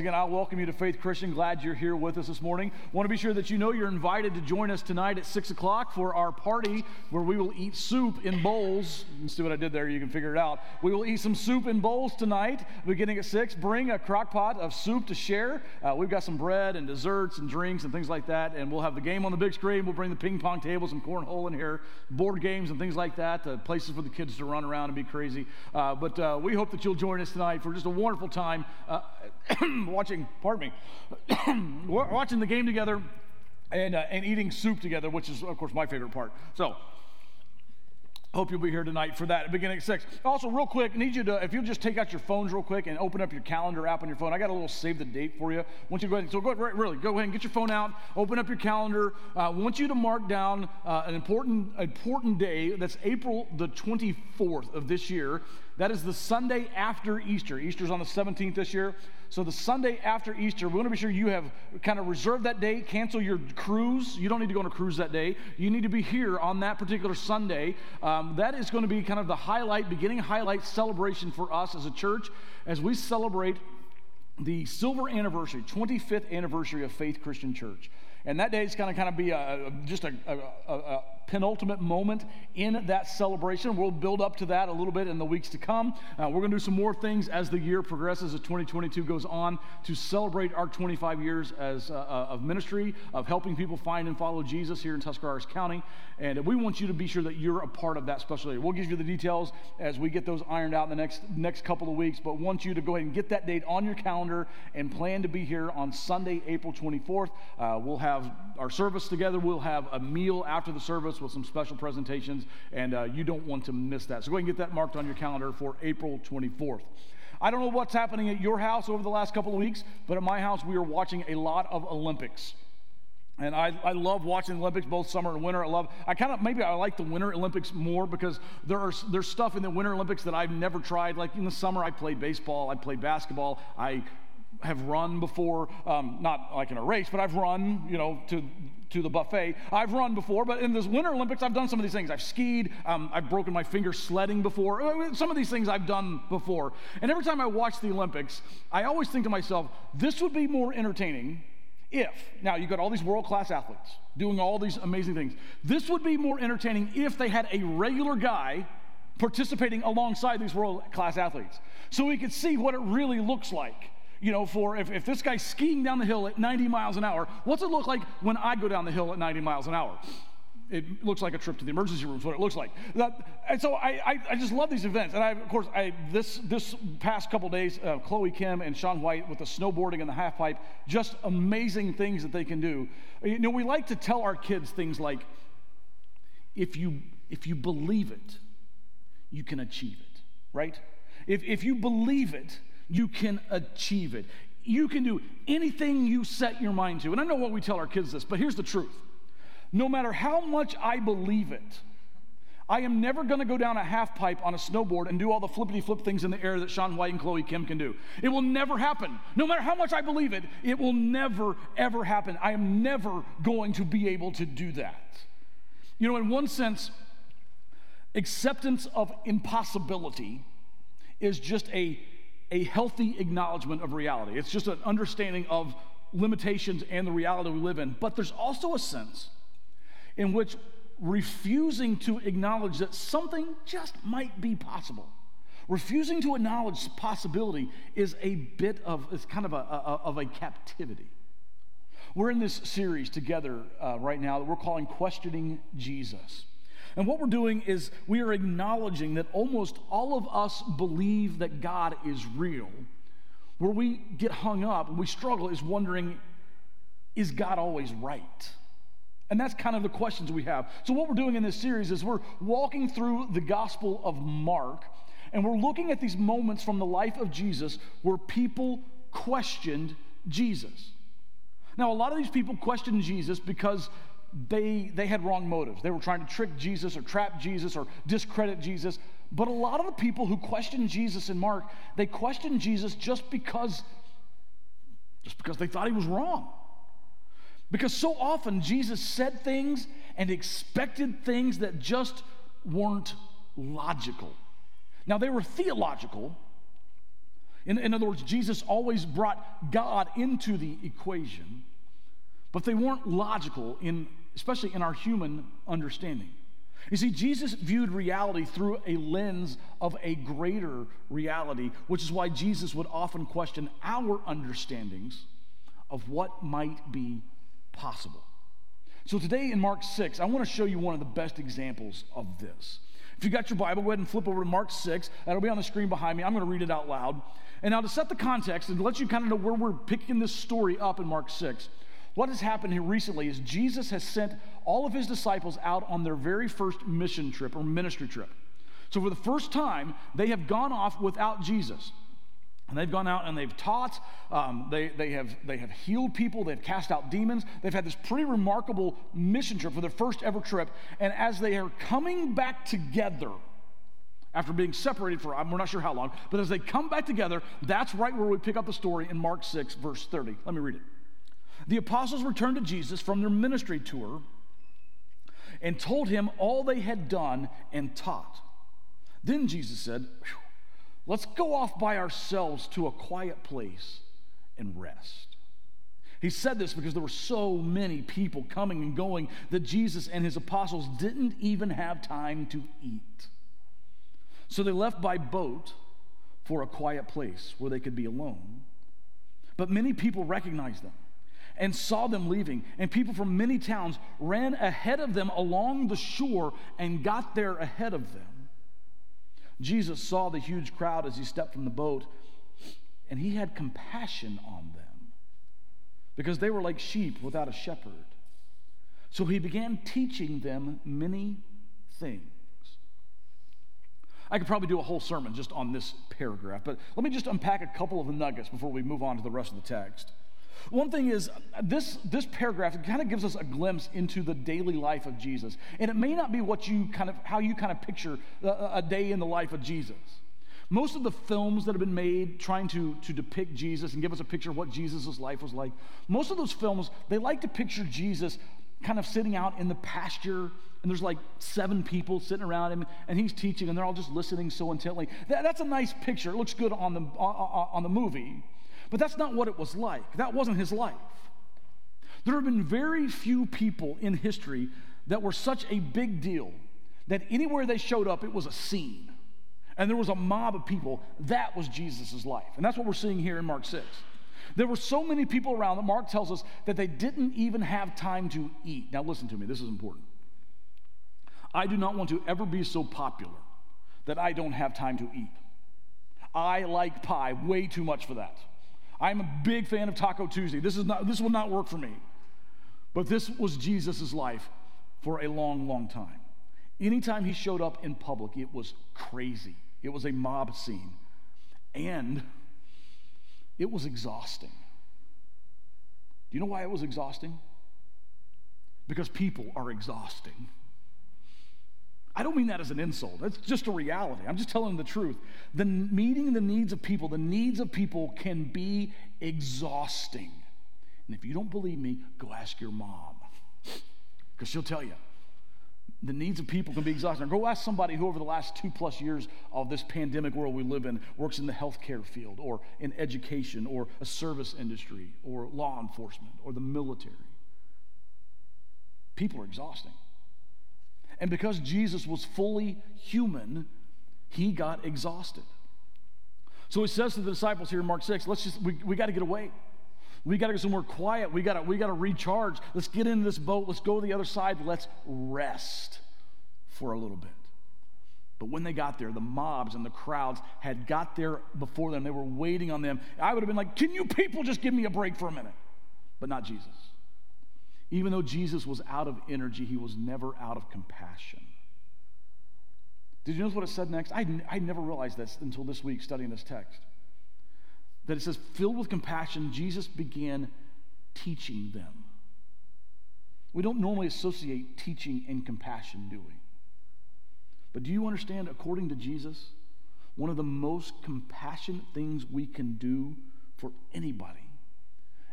Once again, I'll welcome you to Faith Christian. Glad you're here with us this morning. Want to be sure that you know you're invited to join us tonight at 6 o'clock for our party where we will eat soup in bowls. You see what I did there? You can figure it out. We will eat some soup in bowls tonight, beginning at 6. Bring a crock pot of soup to share. Uh, we've got some bread and desserts and drinks and things like that, and we'll have the game on the big screen. We'll bring the ping pong tables and cornhole in here, board games and things like that, uh, places for the kids to run around and be crazy. Uh, but uh, we hope that you'll join us tonight for just a wonderful time. Uh, watching, pardon me, watching the game together and, uh, and eating soup together, which is, of course, my favorite part. So, Hope you'll be here tonight for that, beginning at 6. Also, real quick, need you to, if you'll just take out your phones real quick and open up your calendar app on your phone. I got a little save the date for you. Once you go ahead, so go ahead, really, go ahead and get your phone out, open up your calendar. I uh, want you to mark down uh, an important, important day. That's April the 24th of this year. That is the Sunday after Easter. Easter's on the 17th this year. So the Sunday after Easter, we want to be sure you have kind of reserved that day, cancel your cruise. You don't need to go on a cruise that day. You need to be here on that particular Sunday. Um, that is going to be kind of the highlight, beginning highlight celebration for us as a church as we celebrate the silver anniversary, 25th anniversary of Faith Christian Church. And that day is going to kind of be a, just a, a, a penultimate moment in that celebration. We'll build up to that a little bit in the weeks to come. Uh, we're going to do some more things as the year progresses, as 2022 goes on, to celebrate our 25 years as uh, uh, of ministry, of helping people find and follow Jesus here in Tuscarawas County. And we want you to be sure that you're a part of that special day. We'll give you the details as we get those ironed out in the next next couple of weeks. But want you to go ahead and get that date on your calendar and plan to be here on Sunday, April 24th. Uh, we'll have our service together. We'll have a meal after the service with some special presentations, and uh, you don't want to miss that. So go ahead and get that marked on your calendar for April 24th. I don't know what's happening at your house over the last couple of weeks, but at my house, we are watching a lot of Olympics. And I, I love watching the Olympics both summer and winter. I love, I kind of, maybe I like the Winter Olympics more because there are, there's stuff in the Winter Olympics that I've never tried. Like in the summer, I played baseball, I played basketball, I have run before, um, not like in a race, but I've run, you know, to to the buffet. I've run before, but in this Winter Olympics, I've done some of these things. I've skied, um, I've broken my finger sledding before. Uh, some of these things I've done before. And every time I watch the Olympics, I always think to myself, this would be more entertaining if, now you've got all these world class athletes doing all these amazing things. This would be more entertaining if they had a regular guy participating alongside these world class athletes so we could see what it really looks like you know, for if, if this guy's skiing down the hill at 90 miles an hour, what's it look like when I go down the hill at 90 miles an hour? It looks like a trip to the emergency room is what it looks like. That, and so I, I, I, just love these events. And I, of course, I, this, this past couple days, uh, Chloe Kim and Shaun White with the snowboarding and the half pipe, just amazing things that they can do. You know, we like to tell our kids things like, if you, if you believe it, you can achieve it, right? If, if you believe it, you can achieve it. You can do anything you set your mind to. And I know what we tell our kids this, but here's the truth. No matter how much I believe it, I am never going to go down a half pipe on a snowboard and do all the flippity flip things in the air that Shaun White and Chloe Kim can do. It will never happen. No matter how much I believe it, it will never, ever happen. I am never going to be able to do that. You know, in one sense, acceptance of impossibility is just a a healthy acknowledgement of reality. It's just an understanding of limitations and the reality we live in. But there's also a sense in which refusing to acknowledge that something just might be possible, refusing to acknowledge possibility is a bit of, it's kind of a, a of a captivity. We're in this series together uh, right now that we're calling Questioning Jesus. And what we're doing is we are acknowledging that almost all of us believe that God is real. Where we get hung up and we struggle is wondering, is God always right? And that's kind of the questions we have. So, what we're doing in this series is we're walking through the Gospel of Mark, and we're looking at these moments from the life of Jesus where people questioned Jesus. Now, a lot of these people questioned Jesus because they, they had wrong motives. They were trying to trick Jesus or trap Jesus or discredit Jesus. But a lot of the people who questioned Jesus in Mark, they questioned Jesus just because, just because they thought he was wrong. Because so often Jesus said things and expected things that just weren't logical. Now, they were theological. In, in other words, Jesus always brought God into the equation, but they weren't logical, in, especially in our human understanding. You see, Jesus viewed reality through a lens of a greater reality, which is why Jesus would often question our understandings of what might be possible. So today in Mark 6, I want to show you one of the best examples of this. If you got your Bible, go ahead and flip over to Mark 6. That'll be on the screen behind me. I'm going to read it out loud. And now, to set the context and let you kind of know where we're picking this story up in Mark 6, what has happened here recently is Jesus has sent all of his disciples out on their very first mission trip or ministry trip. So, for the first time, they have gone off without Jesus. And they've gone out and they've taught, um, they, they, have, they have healed people, they've cast out demons. They've had this pretty remarkable mission trip for their first ever trip. And as they are coming back together, after being separated for, we're not sure how long, but as they come back together, that's right where we pick up the story in Mark 6, verse 30. Let me read it. The apostles returned to Jesus from their ministry tour and told him all they had done and taught. Then Jesus said, Let's go off by ourselves to a quiet place and rest. He said this because there were so many people coming and going that Jesus and his apostles didn't even have time to eat. So they left by boat for a quiet place where they could be alone. But many people recognized them and saw them leaving, and people from many towns ran ahead of them along the shore and got there ahead of them. Jesus saw the huge crowd as he stepped from the boat, and he had compassion on them because they were like sheep without a shepherd. So he began teaching them many things. I could probably do a whole sermon just on this paragraph, but let me just unpack a couple of the nuggets before we move on to the rest of the text. One thing is, this, this paragraph kind of gives us a glimpse into the daily life of Jesus. And it may not be what you kind of, how you kind of picture a, a day in the life of Jesus. Most of the films that have been made trying to, to depict Jesus and give us a picture of what Jesus' life was like, most of those films, they like to picture Jesus kind of sitting out in the pasture and there's like seven people sitting around him and he's teaching and they're all just listening so intently. That, that's a nice picture. It looks good on the, on, on the movie. But that's not what it was like. That wasn't his life. There have been very few people in history that were such a big deal that anywhere they showed up, it was a scene. And there was a mob of people. That was Jesus' life. And that's what we're seeing here in Mark 6. There were so many people around that Mark tells us that they didn't even have time to eat. Now, listen to me, this is important. I do not want to ever be so popular that I don't have time to eat. I like pie way too much for that. I'm a big fan of Taco Tuesday. This, is not, this will not work for me. But this was Jesus' life for a long, long time. Anytime he showed up in public, it was crazy. It was a mob scene. And it was exhausting. Do you know why it was exhausting? Because people are exhausting. I don't mean that as an insult. That's just a reality. I'm just telling the truth. The meeting the needs of people, the needs of people can be exhausting. And if you don't believe me, go ask your mom. Because she'll tell you. The needs of people can be exhausting. Go ask somebody who, over the last two plus years of this pandemic world we live in, works in the healthcare field or in education or a service industry or law enforcement or the military. People are exhausting. And because Jesus was fully human, he got exhausted. So he says to the disciples here in Mark 6, let's just, we, we got to get away. We got to get somewhere quiet. We got to we got to recharge. Let's get in this boat. Let's go to the other side. Let's rest for a little bit. But when they got there, the mobs and the crowds had got there before them. They were waiting on them. I would have been like, "Can you people just give me a break for a minute?" But not Jesus. Even though Jesus was out of energy, he was never out of compassion. Did you notice what it said next? I, I never realized this until this week studying this text. That it says, filled with compassion, Jesus began teaching them. We don't normally associate teaching and compassion, do we? But do you understand, according to Jesus, one of the most compassionate things we can do for anybody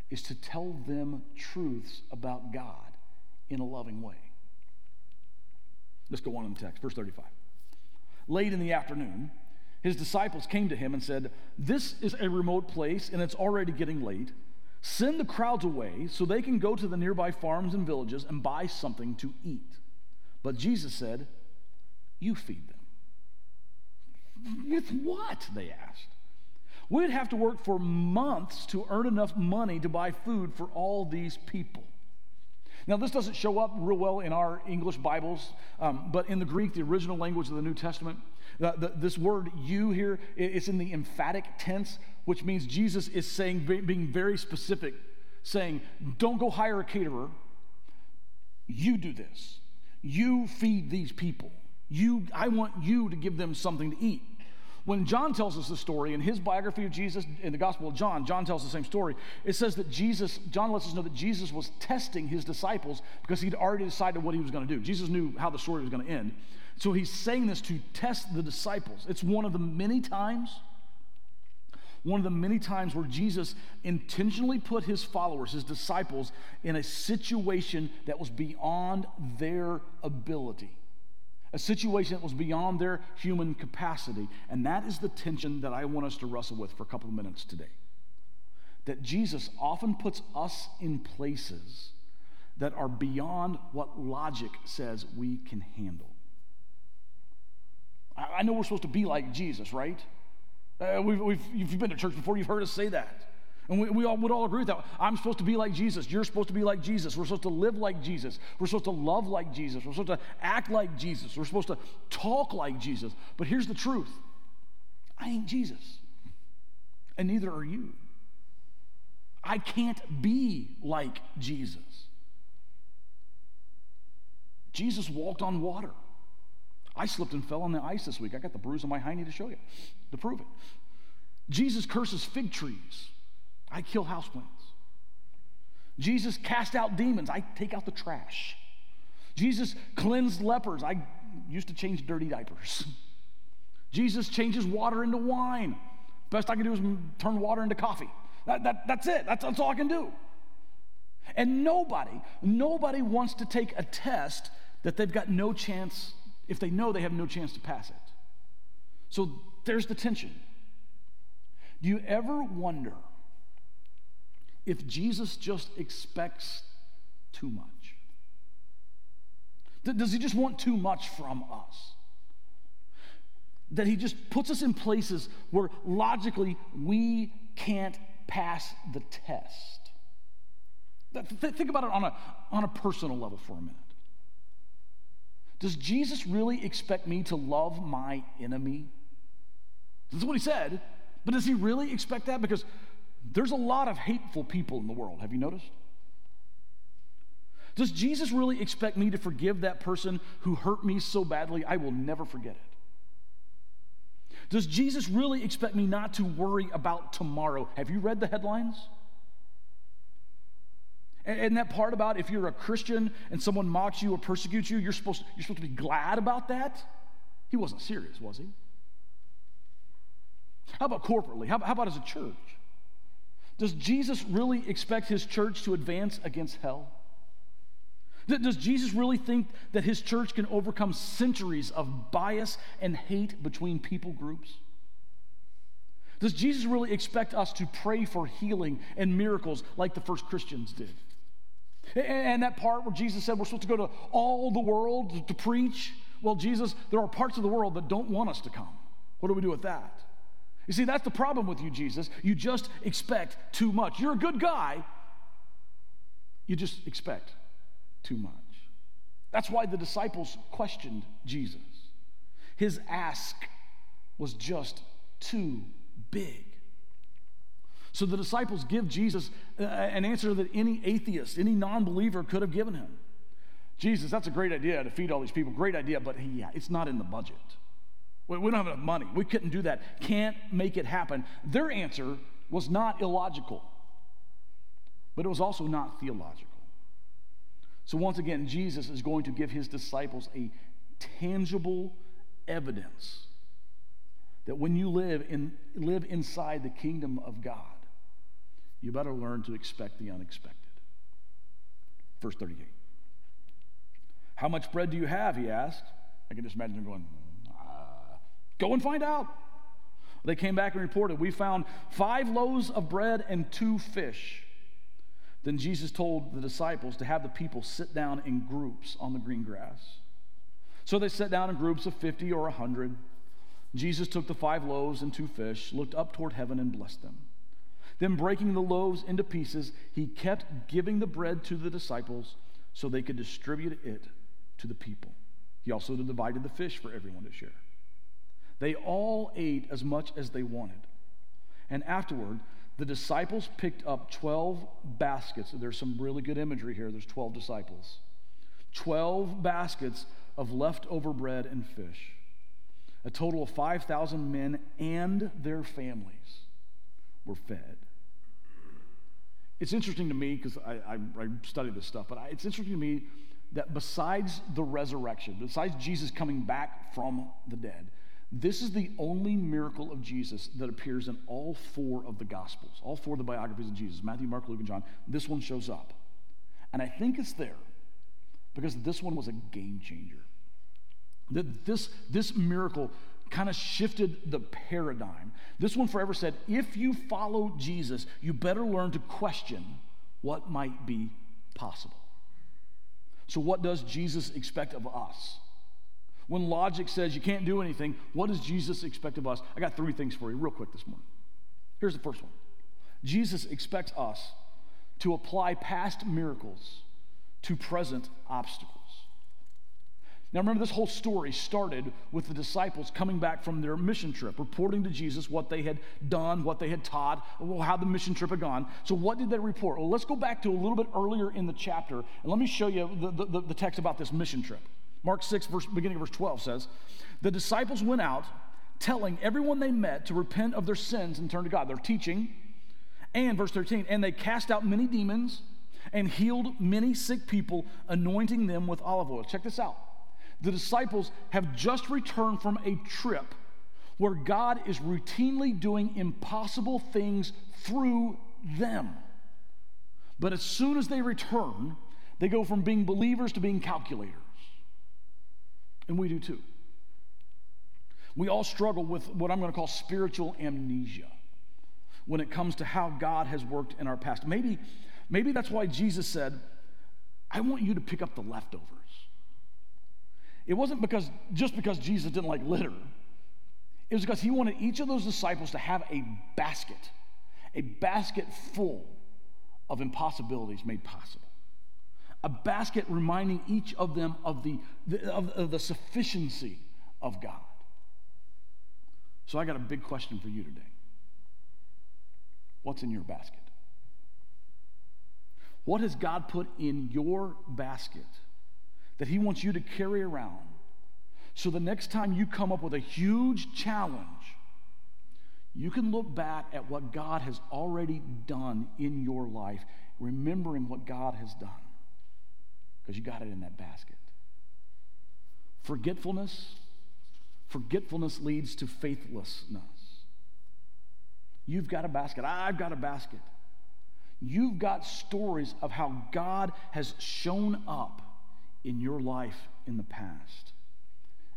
is to tell them truths about God in a loving way. Let's go on in the text, verse 35. Late in the afternoon, his disciples came to him and said, This is a remote place and it's already getting late. Send the crowds away so they can go to the nearby farms and villages and buy something to eat. But Jesus said, You feed them. With what? They asked. We'd have to work for months to earn enough money to buy food for all these people. Now, this doesn't show up real well in our English Bibles, um, but in the Greek, the original language of the New Testament, the, the, this word you here, it's in the emphatic tense, which means Jesus is saying, being very specific, saying, don't go hire a caterer. You do this. You feed these people. You, I want you to give them something to eat. When John tells us the story in his biography of Jesus in the Gospel of John, John tells the same story. It says that Jesus, John lets us know that Jesus was testing his disciples because he'd already decided what he was going to do. Jesus knew how the story was going to end. So he's saying this to test the disciples. It's one of the many times, one of the many times where Jesus intentionally put his followers, his disciples, in a situation that was beyond their ability, a situation that was beyond their human capacity. And that is the tension that I want us to wrestle with for a couple of minutes today. That Jesus often puts us in places that are beyond what logic says we can handle. I know we're supposed to be like Jesus, right? Uh, we've, we've, you've been to church before, you've heard us say that. And we, we all would all agree with that. I'm supposed to be like Jesus. You're supposed to be like Jesus. We're supposed to live like Jesus. We're supposed to love like Jesus. We're supposed to act like Jesus. We're supposed to talk like Jesus. But here's the truth I ain't Jesus, and neither are you. I can't be like Jesus. Jesus walked on water. I slipped and fell on the ice this week. I got the bruise on my hiney to show you, to prove it. Jesus curses fig trees. I kill houseplants. Jesus cast out demons. I take out the trash. Jesus cleansed lepers. I used to change dirty diapers. Jesus changes water into wine. Best I can do is turn water into coffee. That, that, that's it. That's, that's all I can do. And nobody, nobody wants to take a test that they've got no chance if they know they have no chance to pass it. So there's the tension. Do you ever wonder if Jesus just expects too much? Does he just want too much from us? That he just puts us in places where logically we can't pass the test. Think about it on a, on a personal level for a minute. Does Jesus really expect me to love my enemy? This is what he said, but does he really expect that? Because there's a lot of hateful people in the world. Have you noticed? Does Jesus really expect me to forgive that person who hurt me so badly I will never forget it? Does Jesus really expect me not to worry about tomorrow? Have you read the headlines? And that part about if you're a Christian and someone mocks you or persecutes you, you're supposed, you're supposed to be glad about that? He wasn't serious, was he? How about corporately? How, how about as a church? Does Jesus really expect his church to advance against hell? Does Jesus really think that his church can overcome centuries of bias and hate between people groups? Does Jesus really expect us to pray for healing and miracles like the first Christians did? And that part where Jesus said we're supposed to go to all the world to preach. Well, Jesus, there are parts of the world that don't want us to come. What do we do with that? You see, that's the problem with you, Jesus. You just expect too much. You're a good guy, you just expect too much. That's why the disciples questioned Jesus. His ask was just too big. So the disciples give Jesus uh, an answer that any atheist, any non believer could have given him. Jesus, that's a great idea to feed all these people. Great idea, but yeah, it's not in the budget. We, we don't have enough money. We couldn't do that. Can't make it happen. Their answer was not illogical. but it was also not theological. So, once again, Jesus is going to give his disciples a tangible evidence that when you live, in, live inside the kingdom of God, you better learn to expect the unexpected. Verse 38. How much bread do you have? He asked. I can just imagine him going, Go and find out. They came back and reported, We found five loaves of bread and two fish. Then Jesus told the disciples to have the people sit down in groups on the green grass. So they sat down in groups of 50 or 100. Jesus took the five loaves and two fish, looked up toward heaven, and blessed them. Then, breaking the loaves into pieces, he kept giving the bread to the disciples so they could distribute it to the people. He also divided the fish for everyone to share. They all ate as much as they wanted. And afterward, the disciples picked up 12 baskets. There's some really good imagery here. There's 12 disciples. 12 baskets of leftover bread and fish. A total of 5,000 men and their families were fed. It's interesting to me because I, I, I, study this stuff, but I, it's interesting to me that besides the resurrection, besides Jesus coming back from the dead, this is the only miracle of Jesus that appears in all four of the Gospels, all four of the biographies of Jesus Matthew, Mark, Luke, and John. This one shows up. And I think it's there because this one was a game changer. That this, this miracle kind of shifted the paradigm. This one forever said if you follow Jesus, you better learn to question what might be possible. So, what does Jesus expect of us? When logic says you can't do anything, what does Jesus expect of us? I got three things for you, real quick, this morning. Here's the first one Jesus expects us to apply past miracles to present obstacles. Now, remember, this whole story started with the disciples coming back from their mission trip, reporting to Jesus what they had done, what they had taught, how the mission trip had gone. So, what did they report? Well, let's go back to a little bit earlier in the chapter, and let me show you the, the, the text about this mission trip. Mark 6, verse, beginning of verse 12 says, The disciples went out telling everyone they met to repent of their sins and turn to God. They're teaching. And verse 13, and they cast out many demons and healed many sick people, anointing them with olive oil. Check this out. The disciples have just returned from a trip where God is routinely doing impossible things through them. But as soon as they return, they go from being believers to being calculators. And we do too. We all struggle with what I'm going to call spiritual amnesia when it comes to how God has worked in our past. Maybe, maybe that's why Jesus said, I want you to pick up the leftovers. It wasn't because just because Jesus didn't like litter. It was because he wanted each of those disciples to have a basket, a basket full of impossibilities made possible a basket reminding each of them of the, the of, of the sufficiency of God. So I got a big question for you today. What's in your basket? What has God put in your basket that He wants you to carry around so the next time you come up with a huge challenge, you can look back at what God has already done in your life, remembering what God has done? Because you got it in that basket. Forgetfulness, forgetfulness leads to faithlessness. You've got a basket. I've got a basket. You've got stories of how God has shown up in your life in the past.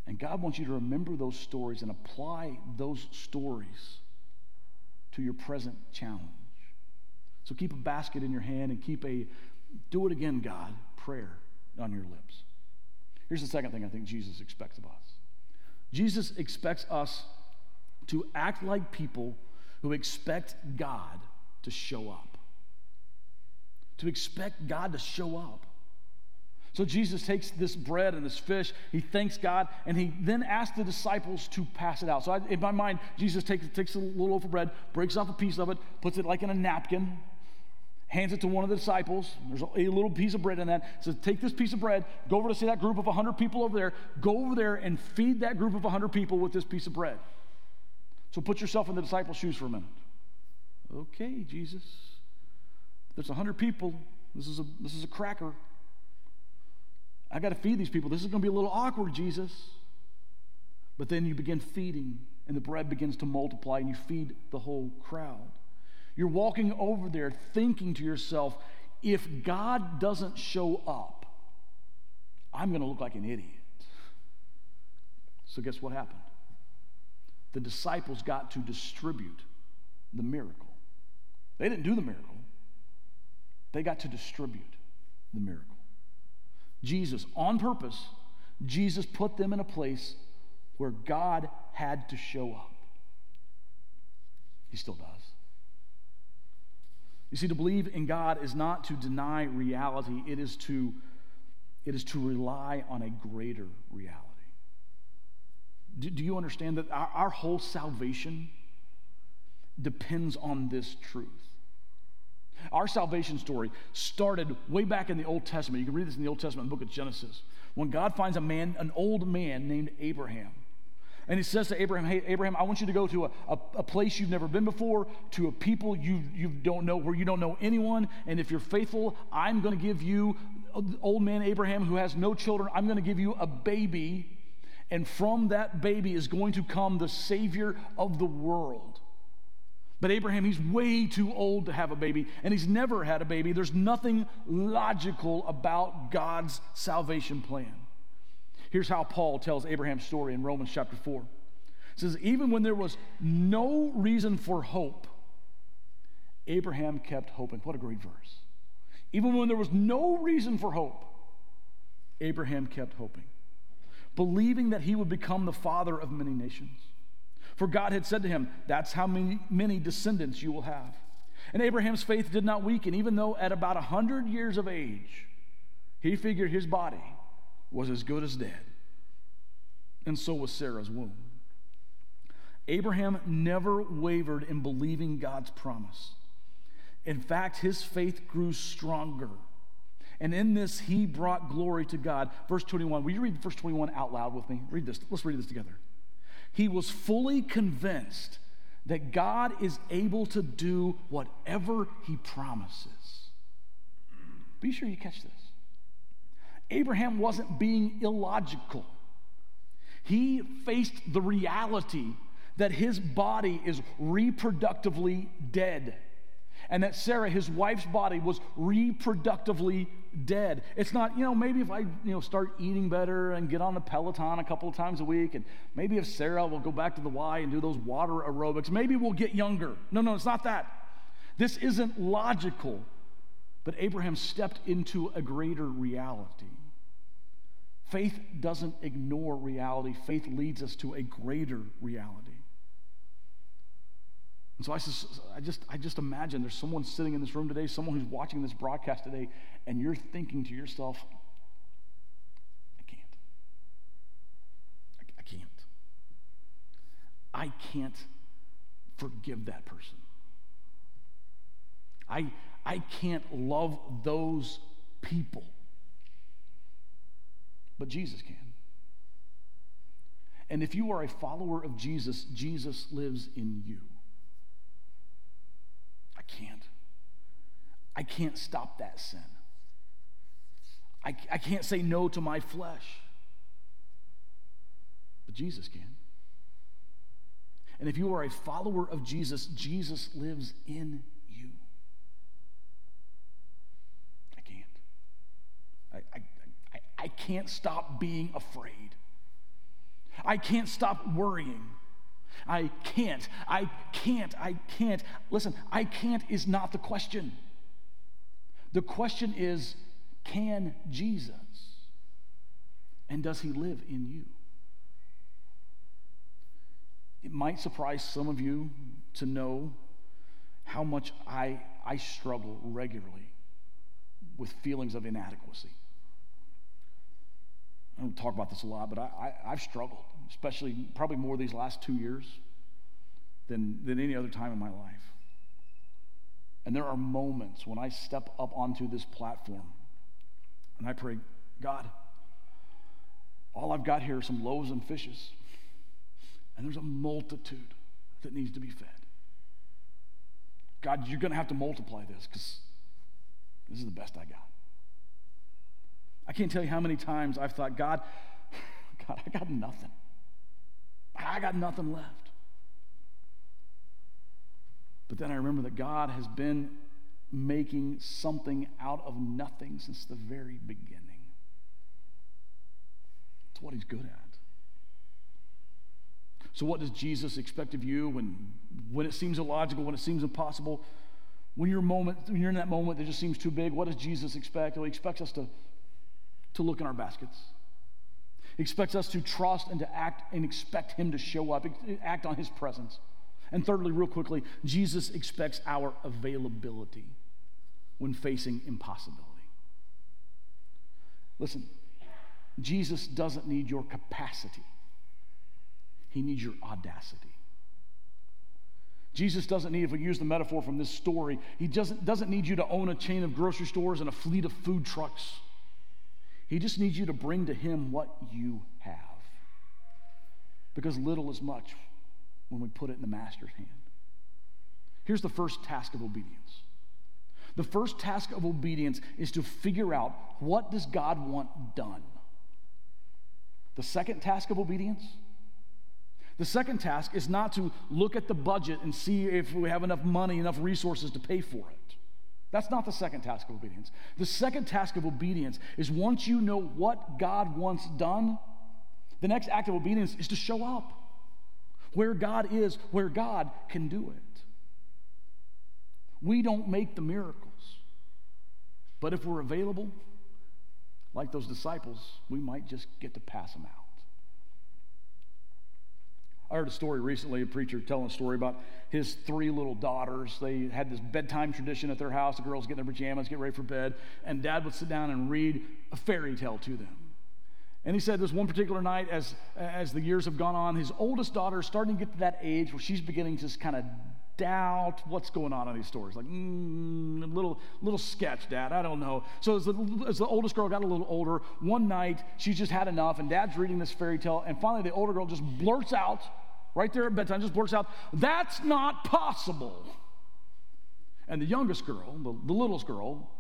And God wants you to remember those stories and apply those stories to your present challenge. So keep a basket in your hand and keep a, do it again, God, prayer on your lips. Here's the second thing I think Jesus expects of us Jesus expects us to act like people who expect God to show up. To expect God to show up. So Jesus takes this bread and this fish, he thanks God, and he then asks the disciples to pass it out. So I, in my mind, Jesus takes, takes a little loaf of bread, breaks off a piece of it, puts it like in a napkin, hands it to one of the disciples. There's a little piece of bread in that. Says, take this piece of bread, go over to see that group of 100 people over there, go over there and feed that group of 100 people with this piece of bread. So put yourself in the disciples' shoes for a minute. Okay, Jesus. There's 100 people. This is a, this is a cracker. I got to feed these people. This is going to be a little awkward, Jesus. But then you begin feeding, and the bread begins to multiply, and you feed the whole crowd. You're walking over there thinking to yourself, if God doesn't show up, I'm going to look like an idiot. So, guess what happened? The disciples got to distribute the miracle. They didn't do the miracle, they got to distribute the miracle. Jesus, on purpose, Jesus put them in a place where God had to show up. He still does. You see, to believe in God is not to deny reality, it is to, it is to rely on a greater reality. Do, do you understand that our, our whole salvation depends on this truth? Our salvation story started way back in the Old Testament. You can read this in the Old Testament, the book of Genesis, when God finds a man, an old man named Abraham. And he says to Abraham, Hey, Abraham, I want you to go to a, a, a, place you've never been before, to a people you, you don't know, where you don't know anyone. And if you're faithful, I'm going to give you, old man Abraham who has no children, I'm going to give you a baby. And from that baby is going to come the Savior of the world. But Abraham, he's way too old to have a baby, and he's never had a baby. There's nothing logical about God's salvation plan. Here's how Paul tells Abraham's story in Romans chapter 4. It says, Even when there was no reason for hope, Abraham kept hoping. What a great verse. Even when there was no reason for hope, Abraham kept hoping, believing that he would become the father of many nations. For God had said to him, That's how many, many descendants you will have. And Abraham's faith did not weaken, even though at about a 100 years of age, he figured his body was as good as dead. And so was Sarah's womb. Abraham never wavered in believing God's promise. In fact, his faith grew stronger. And in this, he brought glory to God. Verse 21. Will you read verse 21 out loud with me? Read this. Let's read this together. He was fully convinced that God is able to do whatever he promises. Be sure you catch this. Abraham wasn't being illogical. He faced the reality that his body is reproductively dead and that Sarah, his wife's body, was reproductively dead. It's not, you know, maybe if I, you know, start eating better and get on the Peloton a couple of times a week, and maybe if Sarah will go back to the Y and do those water aerobics, maybe we'll get younger. No, no, it's not that. This isn't logical. But Abraham stepped into a greater reality. Faith doesn't ignore reality, faith leads us to a greater reality. And so I just, I just, I just imagine there's someone sitting in this room today, someone who's watching this broadcast today, and you're thinking to yourself, I can't. I, I can't. I can't forgive that person. I, I can't love those people. But Jesus can. And if you are a follower of Jesus, Jesus lives in you. I can't. I can't stop that sin. I, I can't say no to my flesh. But Jesus can. And if you are a follower of Jesus, Jesus lives in you. I can't. I, I, I can't stop being afraid. I can't stop worrying. I can't. I can't. I can't. Listen, I can't is not the question. The question is can Jesus? And does he live in you? It might surprise some of you to know how much I, I struggle regularly with feelings of inadequacy. I don't talk about this a lot, but I, I, have struggled, especially probably more these last two years than, than any other time in my life. And there are moments when I step up onto this platform and I pray, God, all I've got here are some loaves and fishes, and there's a multitude that needs to be fed. God, you're going to have to multiply this because This is the best I got. I can't tell you how many times I've thought, God, God, I got nothing. I got nothing left. But then I remember that God has been making something out of nothing since the very beginning. It's what He's good at. So, what does Jesus expect of you when, when it seems illogical, when it seems impossible? When you're, moment, when you're in that moment that just seems too big, what does Jesus expect? Well, he expects us to, to look in our baskets. He expects us to trust and to act and expect Him to show up, act on His presence. And thirdly, real quickly, Jesus expects our availability when facing impossibility. Listen, Jesus doesn't need your capacity, He needs your audacity. Jesus doesn't need, if we use the metaphor from this story, he doesn't, doesn't need you to own a chain of grocery stores and a fleet of food trucks. He just needs you to bring to him what you have. Because little is much when we put it in the master's hand. Here's the first task of obedience. The first task of obedience is to figure out what does God want done. The second task of obedience the second task is not to look at the budget and see if we have enough money, enough resources to pay for it. That's not the second task of obedience. The second task of obedience is once you know what God wants done, the next act of obedience is to show up where God is, where God can do it. We don't make the miracles, but if we're available, like those disciples, we might just get to pass them out. I heard a story recently, a preacher telling a story about his three little daughters. They had this bedtime tradition at their house. The girls get in their pajamas, get ready for bed, and dad would sit down and read a fairy tale to them. And he said this one particular night, as, as the years have gone on, his oldest daughter is starting to get to that age where she's beginning to just kind of doubt what's going on in these stories. Like, mm, a little, little sketch, Dad. I don't know. So as the, as the oldest girl got a little older, one night she's just had enough, and Dad's reading this fairy tale, and finally the older girl just blurts out, right there at bedtime, just blurts out, That's not possible. And the youngest girl, the, the littlest girl,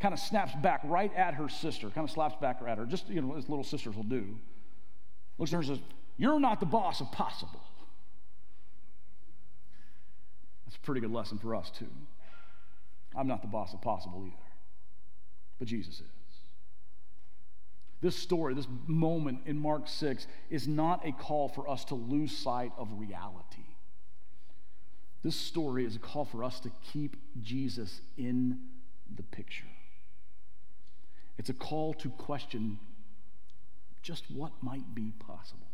kind of snaps back right at her sister, kind of slaps back at her, just you know, as little sisters will do. Looks at her and says, You're not the boss of possible. That's a pretty good lesson for us, too. I'm not the boss of possible either, but Jesus is. This story, this moment in Mark 6, is not a call for us to lose sight of reality. This story is a call for us to keep Jesus in the picture. It's a call to question just what might be possible.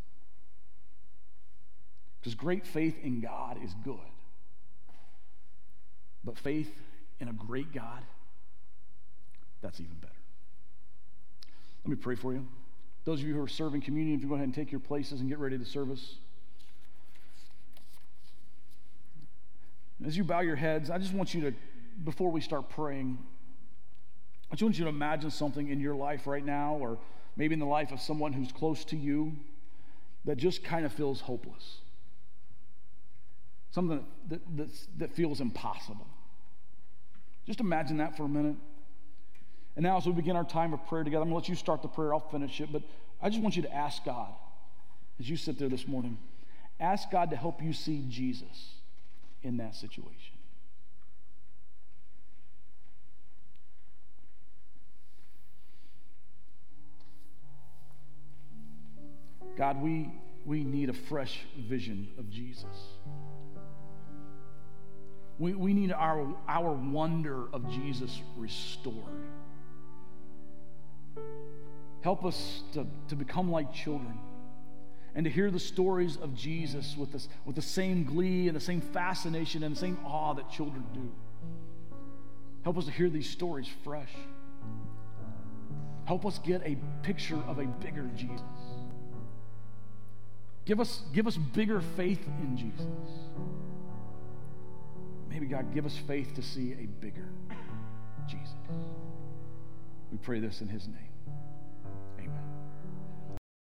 Because great faith in God is good. But faith in a great God, that's even better. Let me pray for you. Those of you who are serving communion, if you go ahead and take your places and get ready to service. As you bow your heads, I just want you to, before we start praying, I just want you to imagine something in your life right now, or maybe in the life of someone who's close to you, that just kind of feels hopeless. Something that, that, that feels impossible. Just imagine that for a minute. And now, as we begin our time of prayer together, I'm going to let you start the prayer. I'll finish it. But I just want you to ask God, as you sit there this morning, ask God to help you see Jesus in that situation. God, we, we need a fresh vision of Jesus. We, we need our, our wonder of Jesus restored. Help us to, to become like children and to hear the stories of Jesus with, this, with the same glee and the same fascination and the same awe that children do. Help us to hear these stories fresh. Help us get a picture of a bigger Jesus. Give us, give us bigger faith in Jesus. Maybe, God, give us faith to see a bigger Jesus. We pray this in His name.